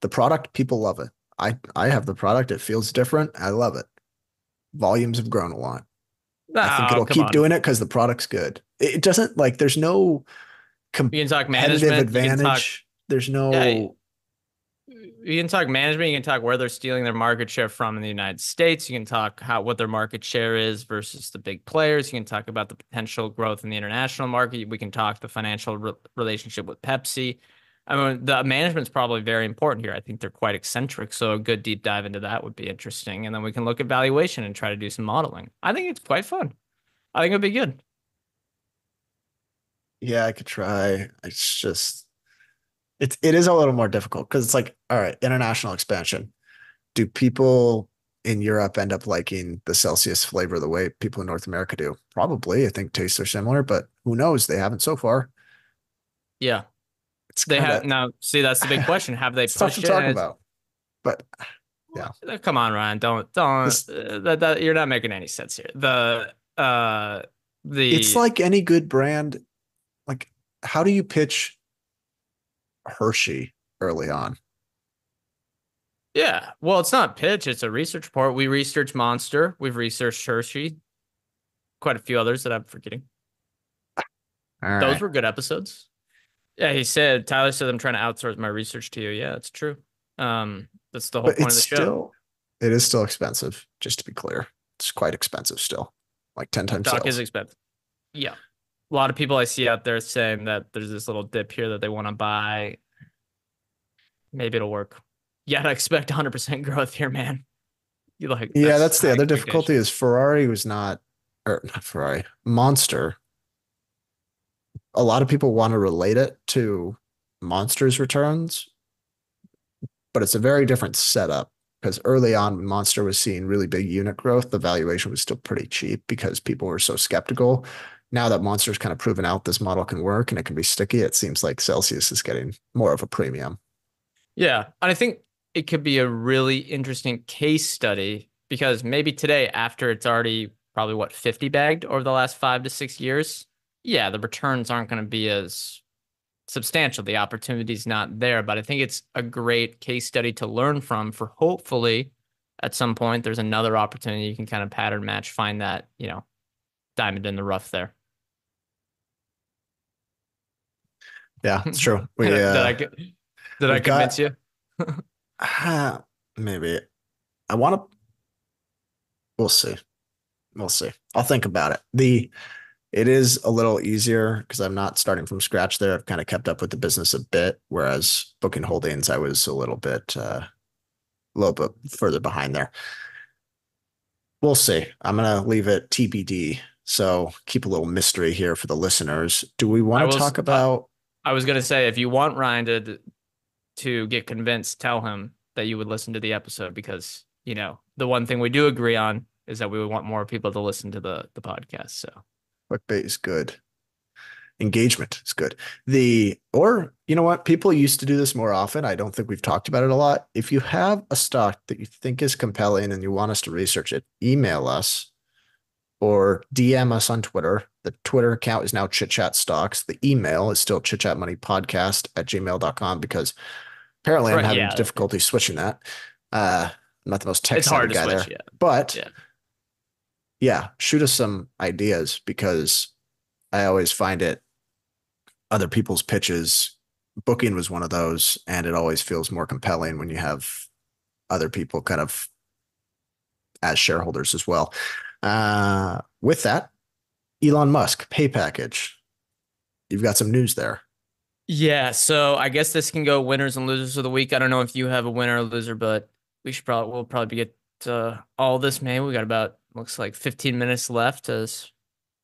the product, people love it. I I have the product. It feels different. I love it. Volumes have grown a lot. Oh, I think it'll keep on. doing it because the product's good. It, doesn't like there's no competitive advantage. There's no yeah, you can talk management. You can talk where they're stealing their market share from in the United States. You can talk how what their market share is versus the big players. You can talk about the potential growth in the international market. We can talk the financial re- relationship with Pepsi. I mean, the management's probably very important here. I think they're quite eccentric, so a good deep dive into that would be interesting. And then we can look at valuation and try to do some modeling. I think it's quite fun. I think it'd be good. Yeah, I could try. It's just it's it is a little more difficult because it's like, all right, international expansion. Do people in Europe end up liking the Celsius flavor the way people in North America do? Probably. I think tastes are similar, but who knows? They haven't so far. Yeah. It's they kinda, have now. See, that's the big <laughs> question. Have they pushed tough to it? talk about? But yeah, uh, come on, Ryan. Don't don't. This, uh, that, that you're not making any sense here. The uh the it's like any good brand. Like, how do you pitch Hershey early on. Yeah. Well, it's not pitch, it's a research report. We researched Monster, we've researched Hershey, quite a few others that I'm forgetting. Those were good episodes. Yeah, he said Tyler said I'm trying to outsource my research to you. Yeah, it's true. Um, that's the whole but point of the show. Still, it is still expensive, just to be clear. It's quite expensive still. Like 10 times. Stock is expensive. Yeah a lot of people I see out there saying that there's this little dip here that they want to buy. Maybe it'll work. Yeah, I expect 100% growth here, man. You like? Yeah, that's, that's the other difficulty is Ferrari was not, or not Ferrari, Monster. A lot of people want to relate it to Monster's returns, but it's a very different setup because early on when Monster was seeing really big unit growth, the valuation was still pretty cheap because people were so skeptical now that Monster's kind of proven out this model can work and it can be sticky, it seems like Celsius is getting more of a premium. Yeah. And I think it could be a really interesting case study because maybe today, after it's already probably what 50 bagged over the last five to six years, yeah, the returns aren't going to be as substantial. The opportunity's not there. But I think it's a great case study to learn from for hopefully at some point there's another opportunity you can kind of pattern match, find that, you know, diamond in the rough there. Yeah, it's true. <laughs> We, did, uh, I, did I convince got, you? uh, maybe. I want to. We'll see. We'll see. I'll think about it. The It is a little easier because I'm not starting from scratch there. I've kind of kept up with the business a bit, whereas Booking Holdings, I was a little bit, uh, a little bit further behind there. We'll see. I'm gonna leave it TBD. So keep a little mystery here for the listeners. Do we want to talk about? I was gonna say if you want Ryan to to get convinced, tell him that you would listen to the episode because you know the one thing we do agree on is that we would want more people to listen to the the podcast. So Clickbait is good. Engagement is good. The or you know what? People used to do this more often. I don't think we've talked about it a lot. If you have a stock that you think is compelling and you want us to research it, email us or DM us on Twitter. The Twitter account is now Chit Chat Stocks. The email is still Chit Chat Money Podcast at gmail.com because apparently I'm having yeah. difficulty switching that. Uh, I'm not the most tech to guy switch. there, Yeah. but Yeah. yeah, shoot us some ideas because I always find it other people's pitches. Booking was one of those, and it always feels more compelling when you have other people kind of as shareholders as well. Uh, with that, Elon Musk pay package. You've got some news there. Yeah, so I guess this can go winners and losers of the week. I don't know if you have a winner or loser, but we should probably we'll probably get uh, all this. Maybe we got about looks like 15 minutes left as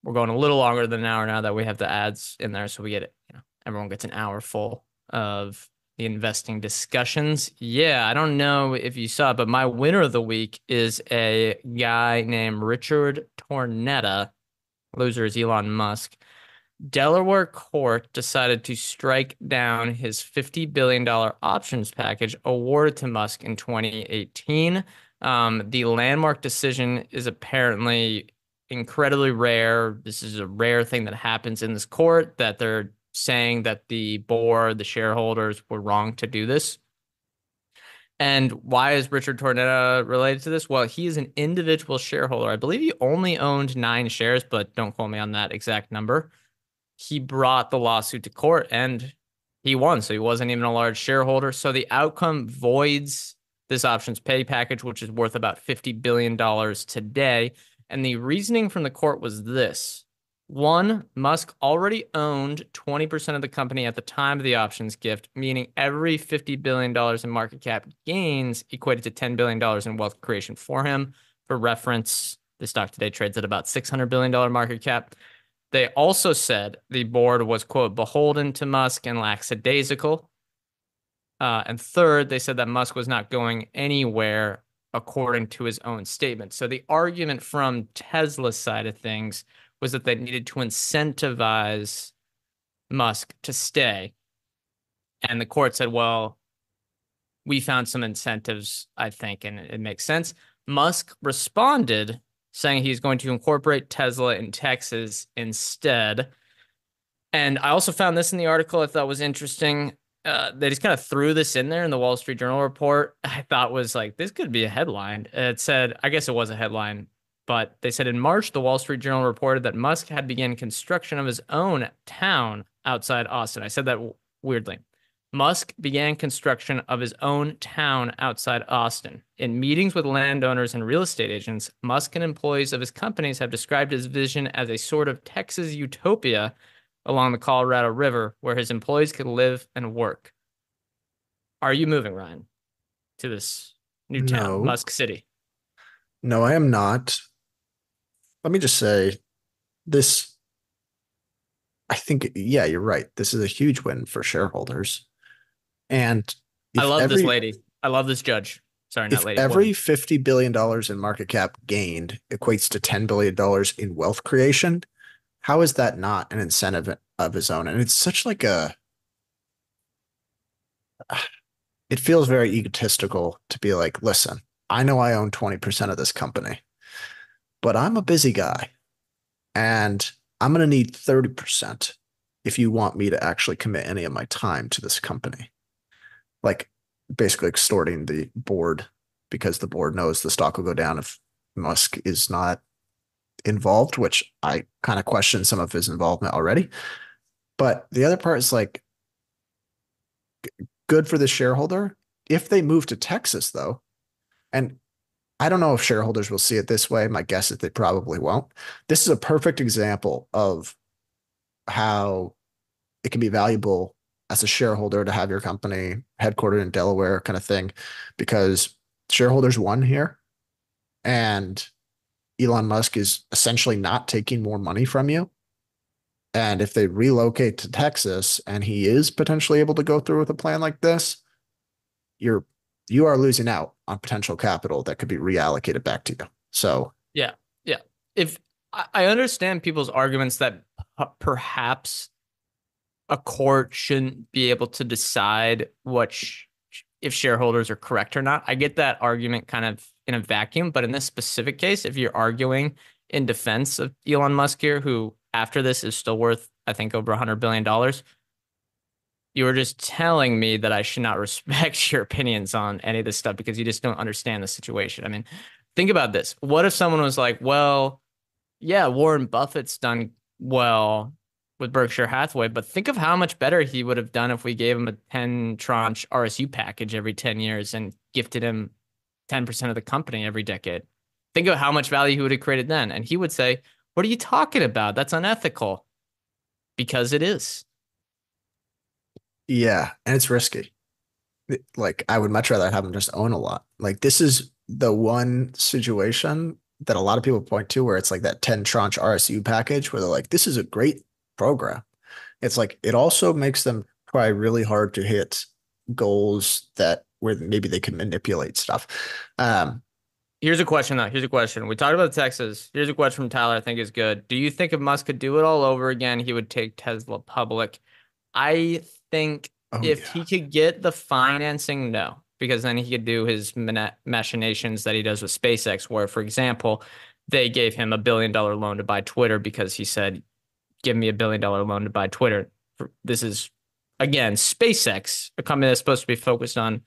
we're going a little longer than an hour now that we have the ads in there, so we get it. You know, everyone gets an hour full of the investing discussions. Yeah, I don't know if you saw it, but my winner of the week is a guy named Richard Tornetta. Loser is Elon Musk. Delaware court decided to strike down his $50 billion options package awarded to Musk in 2018. Um, the landmark decision is apparently incredibly rare. This is a rare thing that happens in this court that they're saying that the board, the shareholders were wrong to do this. And why is Richard Tornetta related to this? Well, he is an individual shareholder. I believe he only owned nine shares, but don't quote me on that exact number he brought the lawsuit to court and he won. So he wasn't even a large shareholder. So the outcome voids this options pay package, which is worth about $50 billion today. And the reasoning from the court was this one, Musk already owned 20% of the company at the time of the options gift, meaning every $50 billion in market cap gains equated to $10 billion in wealth creation for him. For reference, the stock today trades at about $600 billion market cap. They also said the board was, quote, beholden to Musk and lackadaisical. Uh, and third, they said that Musk was not going anywhere according to his own statement. So the argument from Tesla's side of things was that they needed to incentivize Musk to stay. And the court said, well, we found some incentives, I think, and it makes sense. Musk responded saying he's going to incorporate Tesla in Texas instead. And I also found this in the article I thought was interesting. Uh, they just kind of threw this in there in the Wall Street Journal report. I thought was like, this could be a headline. It said, I guess it was a headline, but they said in March, the Wall Street Journal reported that Musk had begun construction of his own town outside Austin. I said that w- weirdly. Musk began construction of his own town outside Austin. In meetings with landowners and real estate agents, Musk and employees of his companies have described his vision as a sort of Texas utopia along the Colorado River where his employees could live and work. Are you moving, Ryan, to this new town, No. Musk City? No, I am not. Let me just say this. I think, yeah, you're right. This is a huge win for shareholders. And I love this lady. I love this judge. Sorry, not lady. every woman. $50 billion in market cap gained equates to $10 billion in wealth creation, how is that not an incentive of his own? And it's such like a, it feels very egotistical to be like, listen, I know I own 20% of this company, but I'm a busy guy and I'm going to need 30% if you want me to actually commit any of my time to this company. Like basically extorting the board because the board knows the stock will go down if Musk is not involved, which I kind of question some of his involvement already. But the other part is like good for the shareholder. If they move to Texas, though, and I don't know if shareholders will see it this way. My guess is they probably won't. This is a perfect example of how it can be valuable as a shareholder to have your company headquartered in Delaware kind of thing because shareholders won here and Elon Musk is essentially not taking more money from you. And if they relocate to Texas and he is potentially able to go through with a plan like this, you're you are losing out on potential capital that could be reallocated back to you. So yeah, yeah. If I understand people's arguments that perhaps a court shouldn't be able to decide what sh- if shareholders are correct or not. I get that argument kind of in a vacuum, but in this specific case, if you're arguing in defense of Elon Musk here, who after this is still worth, I think, over a hundred billion dollars, you were just telling me that I should not <laughs> respect your opinions on any of this stuff because you just don't understand the situation. I mean, think about this. What if someone was like, well, yeah, Warren Buffett's done well with Berkshire Hathaway, but think of how much better he would have done if we gave him a 10 tranche RSU package every 10 years and gifted him 10% of the company every decade. Think of how much value he would have created then. And he would say, What are you talking about? That's unethical. Because it is. Yeah. And it's risky. Like, I would much rather have them just own a lot. Like, this is the one situation that a lot of people point to where it's like that 10 tranche RSU package where they're like, This is a great program. It's like it also makes them try really hard to hit goals that where maybe they can manipulate stuff. Um, Here's a question though. Here's a question. We talked about Texas. Here's a question from Tyler. I think is good. Do you think if Musk could do it all over again, he would take Tesla public? I think oh, if yeah. he could get the financing, no, because then he could do his machinations that he does with SpaceX, where, for example, they gave him a billion dollar loan to buy Twitter because he said give me a billion dollar loan to buy Twitter. This is again SpaceX, a company that's supposed to be focused on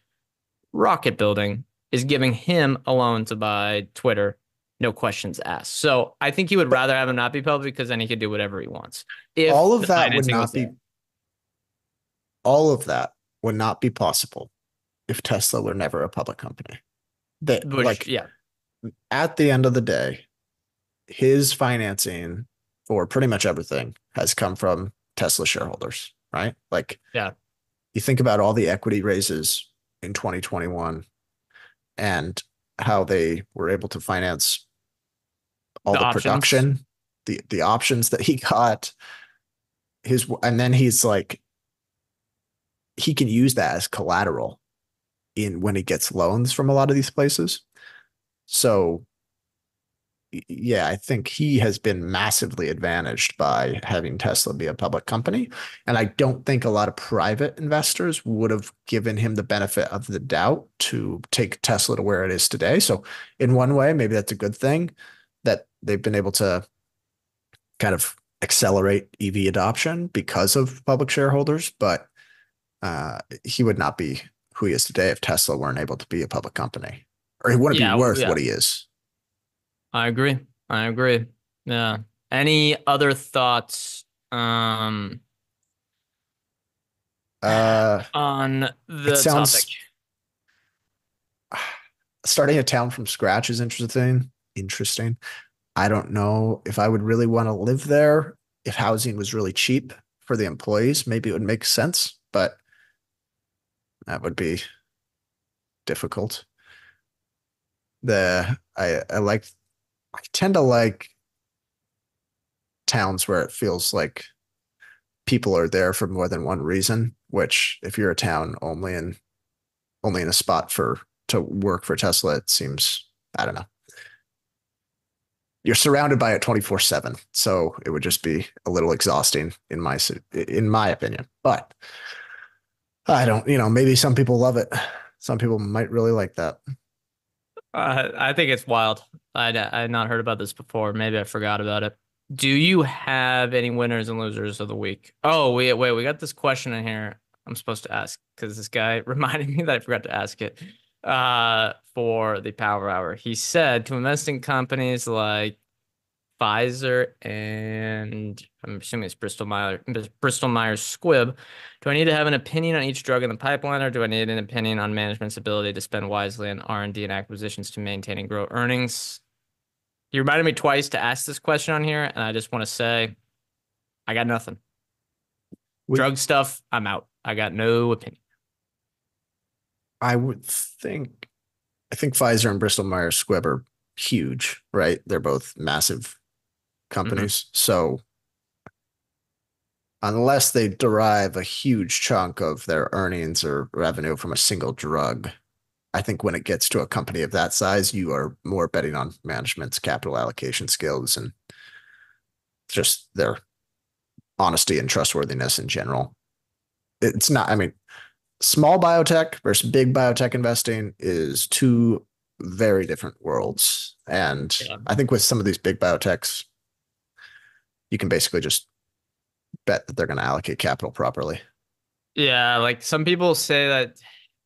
rocket building, is giving him a loan to buy Twitter, no questions asked. So I think he would rather have him not be public because then he could do whatever he wants. If all of that would not be. There. All of that would not be possible if Tesla were never a public company. That like yeah. At the end of the day, his financing for pretty much everything has come from Tesla shareholders, right? Like, yeah, you think about all the equity raises in 2021 and how they were able to finance all the, the production, the the options that he <laughs> got, his and then he's like he can use that as collateral in when he gets loans from a lot of these places. So yeah, I think he has been massively advantaged by having Tesla be a public company. And I don't think a lot of private investors would have given him the benefit of the doubt to take Tesla to where it is today. So, in one way, maybe that's a good thing that they've been able to kind of accelerate EV adoption because of public shareholders. But uh, he would not be who he is today if Tesla weren't able to be a public company, or he wouldn't yeah, be worth yeah. what he is. I agree. I agree. Yeah. Any other thoughts um uh on the sounds, topic? <sighs> Starting a town from scratch is interesting. Interesting. I don't know if I would really want to live there. If housing was really cheap for the employees, maybe it would make sense, but that would be difficult. The I I like I tend to like towns where it feels like people are there for more than one reason. Which, if you're a town only in only in a spot for to work for Tesla, it seems I don't know. You're surrounded by it 24 seven, so it would just be a little exhausting in my in my opinion. But I don't, you know, maybe some people love it. Some people might really like that. Uh, I think it's wild. I I had not heard about this before. Maybe I forgot about it. Do you have any winners and losers of the week? Oh, wait, wait, we got this question in here. I'm supposed to ask because this guy <laughs> reminded me that I forgot to ask it. Uh, for the Power Hour, he said to invest in companies like Pfizer and I'm assuming it's Bristol Myers Bristol Myers Squibb. Do I need to have an opinion on each drug in the pipeline, or do I need an opinion on management's ability to spend wisely on R and D and acquisitions to maintain and grow earnings? You reminded me twice to ask this question on here, and I just want to say, I got nothing. Drug stuff, I'm out. I got no opinion. I would think, I think Pfizer and Bristol Myers Squibb are huge, right? They're both massive Mm-hmm. companies. So unless they derive a huge chunk of their earnings or revenue from a single drug, I think when it gets to a company of that size, you are more betting on management's capital allocation skills and just their honesty and trustworthiness in general. It's not, I mean, small biotech versus big biotech investing is two very different worlds. And Yeah. I think with some of these big biotechs, you can basically just bet that they're going to allocate capital properly. Yeah, like some people say that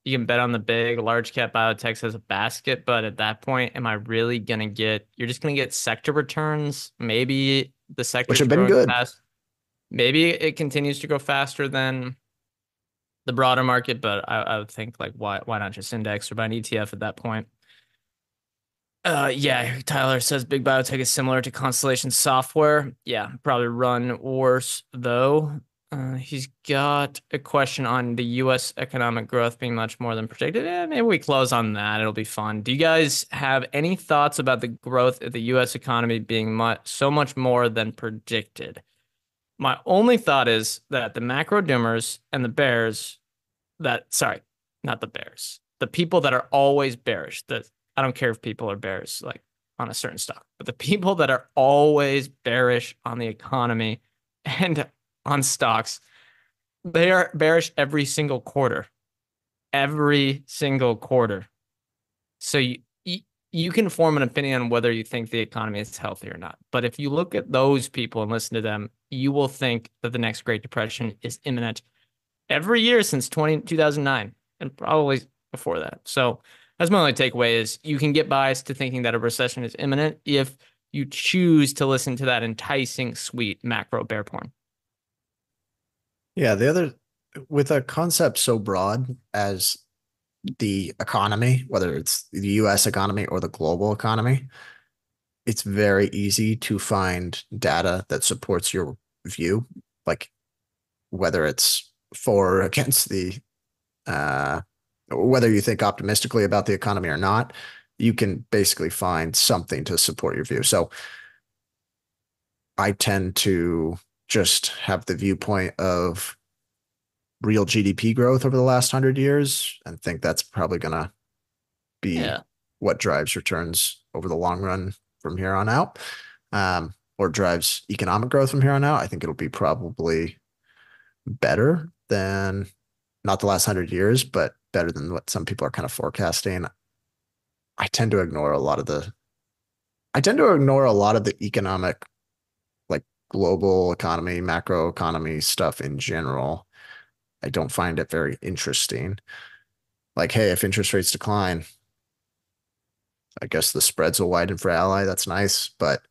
you can bet on the big large cap biotechs as a basket, but at that point, am I really gonna get? You're just gonna get sector returns. Maybe the sector which have been good. Fast. Maybe it continues to go faster than the broader market, but I, I would think like why why not just index or buy an ETF at that point? Uh, yeah, Tyler says big biotech is similar to Constellation Software. Yeah, probably run worse though. Uh, he's got a question on the U.S. economic growth being much more than predicted. Eh, maybe we close on that. It'll be fun. Do you guys have any thoughts about the growth of the U.S. economy being much so much more than predicted? My only thought is that the macro doomers and the bears, that sorry, not the bears, the people that are always bearish. That I don't care if people are bears like on a certain stock, but the people that are always bearish on the economy and on stocks, they are bearish every single quarter. Every single quarter. So you, you can form an opinion on whether you think the economy is healthy or not. But if you look at those people and listen to them, you will think that the next Great Depression is imminent every year since 20, 2009 and probably before that. So that's my only takeaway is you can get biased to thinking that a recession is imminent if you choose to listen to that enticing, sweet macro bear porn. Yeah, the other with a concept so broad as the economy, whether it's the US economy or the global economy, it's very easy to find data that supports your view, like whether it's for or against the uh whether you think optimistically about the economy or not, you can basically find something to support your view. So I tend to just have the viewpoint of real GDP growth over the last hundred years and think that's probably going to be Yeah. what drives returns over the long run from here on out, um, or drives economic growth from here on out. I think it'll be probably better than not the last hundred years, but better than what some people are kind of forecasting. I tend to ignore a lot of the, I tend to ignore a lot of the economic, like global economy, macro economy stuff in general. I don't find it very interesting. Like, hey, if interest rates decline, I guess the spreads will widen for ally. That's nice, but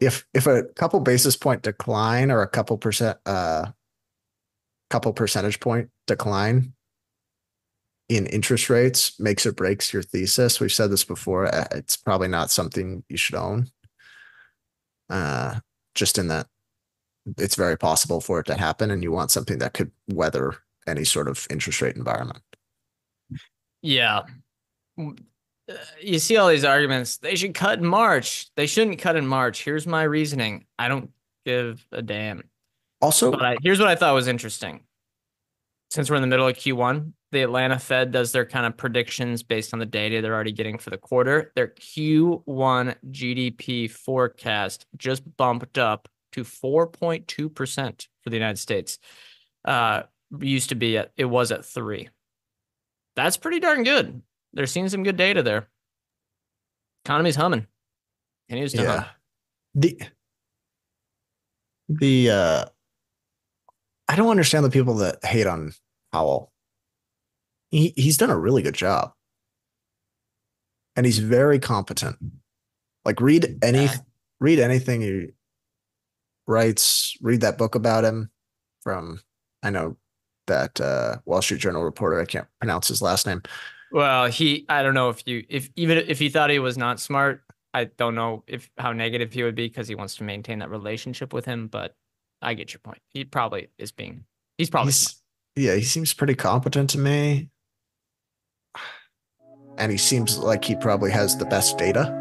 if if a couple basis point decline or a couple percent uh couple percentage point decline in interest rates makes or breaks your thesis. We've said this before. uh, It's probably not something you should own. Uh, just in that it's very possible for it to happen, and you want something that could weather any sort of interest rate environment. Yeah. Mm, uh, You see all these arguments. They should cut in March. They shouldn't cut in March. Here's my reasoning. I don't give a damn. Also, But I, here's what I thought was interesting. Since we're in the middle of Q1, the Atlanta Fed does their kind of predictions based on the data they're already getting for the quarter. Their Q1 GDP forecast just bumped up to 4.2% for the United States. Uh, used to be at, it was at three. That's pretty darn good. They're seeing some good data there. Economy's humming. Continues to hum. yeah. The the uh I don't understand the people that hate on Powell. He he's done a really good job. And he's very competent. Like read any Yeah. read anything he writes, read that book about him from I know that uh Wall Street Journal reporter, I can't pronounce his last name. Well, he I don't know if you if even if he thought he was not smart, I don't know if how negative he would be because he wants to maintain that relationship with him, but I get your point. He probably is being he's probably He's, yeah, he seems pretty competent to me. And he seems like he probably has the best data.